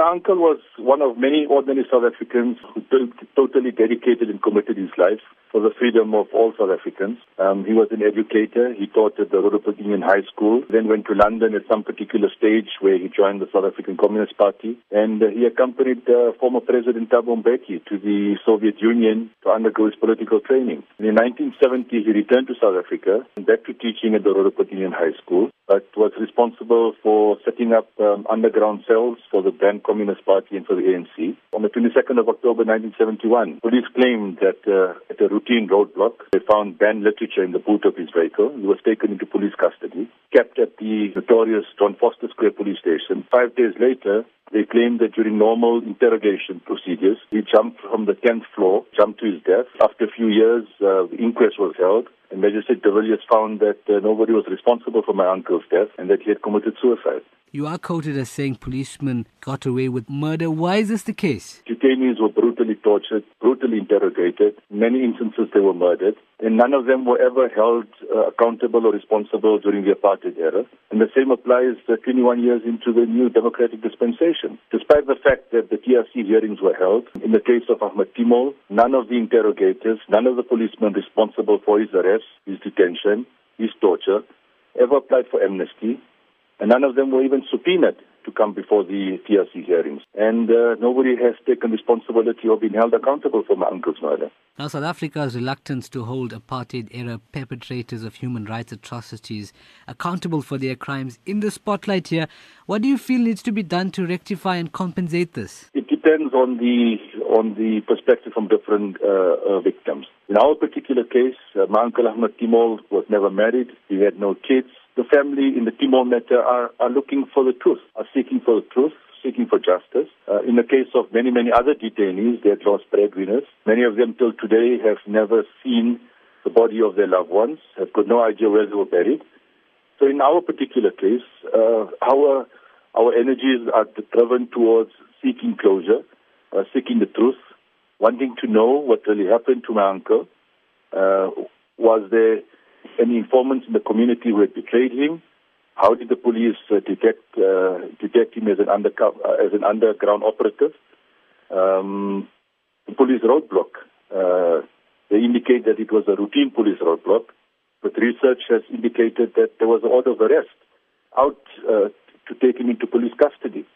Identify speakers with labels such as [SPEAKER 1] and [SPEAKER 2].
[SPEAKER 1] my uncle was one of many ordinary South Africans who totally dedicated and committed his life for the freedom of all South Africans. Um, he was an educator. He taught at the Roodepoort Union High School, then went to London at some particular stage where he joined the South African Communist Party. And uh, he accompanied uh, former President Thabo Mbeki to the Soviet Union to undergo his political training. And in 1970, he returned to South Africa and back to teaching at the Roodepoort Union High School but was responsible for setting up um, underground cells for the banned Communist Party and for the ANC. On the 22nd of October 1971, police claimed that uh, at a routine roadblock, they found banned literature in the boot of his vehicle. He was taken into police custody, kept at the notorious John Vorster Square police station. Five days later, they claimed that during normal interrogation procedures, he jumped from the 10th floor, jumped to his death. After a few years, uh, the inquest was held. And Magistrate de Villiers found that uh, nobody was responsible for my uncle's death and that he had committed suicide.
[SPEAKER 2] You are quoted as saying policemen got away with murder. Why is this the case?
[SPEAKER 1] Detainees were brutally tortured, brutally interrogated. In many instances, they were murdered. And none of them were ever held uh, accountable or responsible during the apartheid era. And the same applies uh, 21 years into the new democratic dispensation. Despite the fact that the TRC hearings were held, in the case of Ahmed Timol, none of the interrogators, none of the policemen responsible for his arrest, his detention, his torture, ever applied for amnesty and none of them were even subpoenaed to come before the TRC hearings. And uh, nobody has taken responsibility or been held accountable for my uncle's murder.
[SPEAKER 2] Now, South Africa's reluctance to hold apartheid era perpetrators of human rights atrocities accountable for their crimes in the spotlight here. What do you feel needs to be done to rectify and compensate this?
[SPEAKER 1] It depends on the on the perspective from different uh, uh, victims. In our particular case, uh, my uncle Ahmed Timol was never married. He had no kids the family in the Timol matter are, are looking for the truth, are seeking for the truth, seeking for justice. Uh, in the case of many, many other detainees, they had lost breadwinners. Many of them till today have never seen the body of their loved ones, have got no idea where they were buried. So in our particular case, uh, our, our energies are driven towards seeking closure, uh, seeking the truth, wanting to know what really happened to my uncle. Uh, was there any informants in the community who had betrayed him? How did the police uh, detect uh, detect him as an undercover uh, as an underground operative? Um, the police roadblock. Uh, they indicate that it was a routine police roadblock, but research has indicated that there was an order of arrest out uh, to take him into police custody.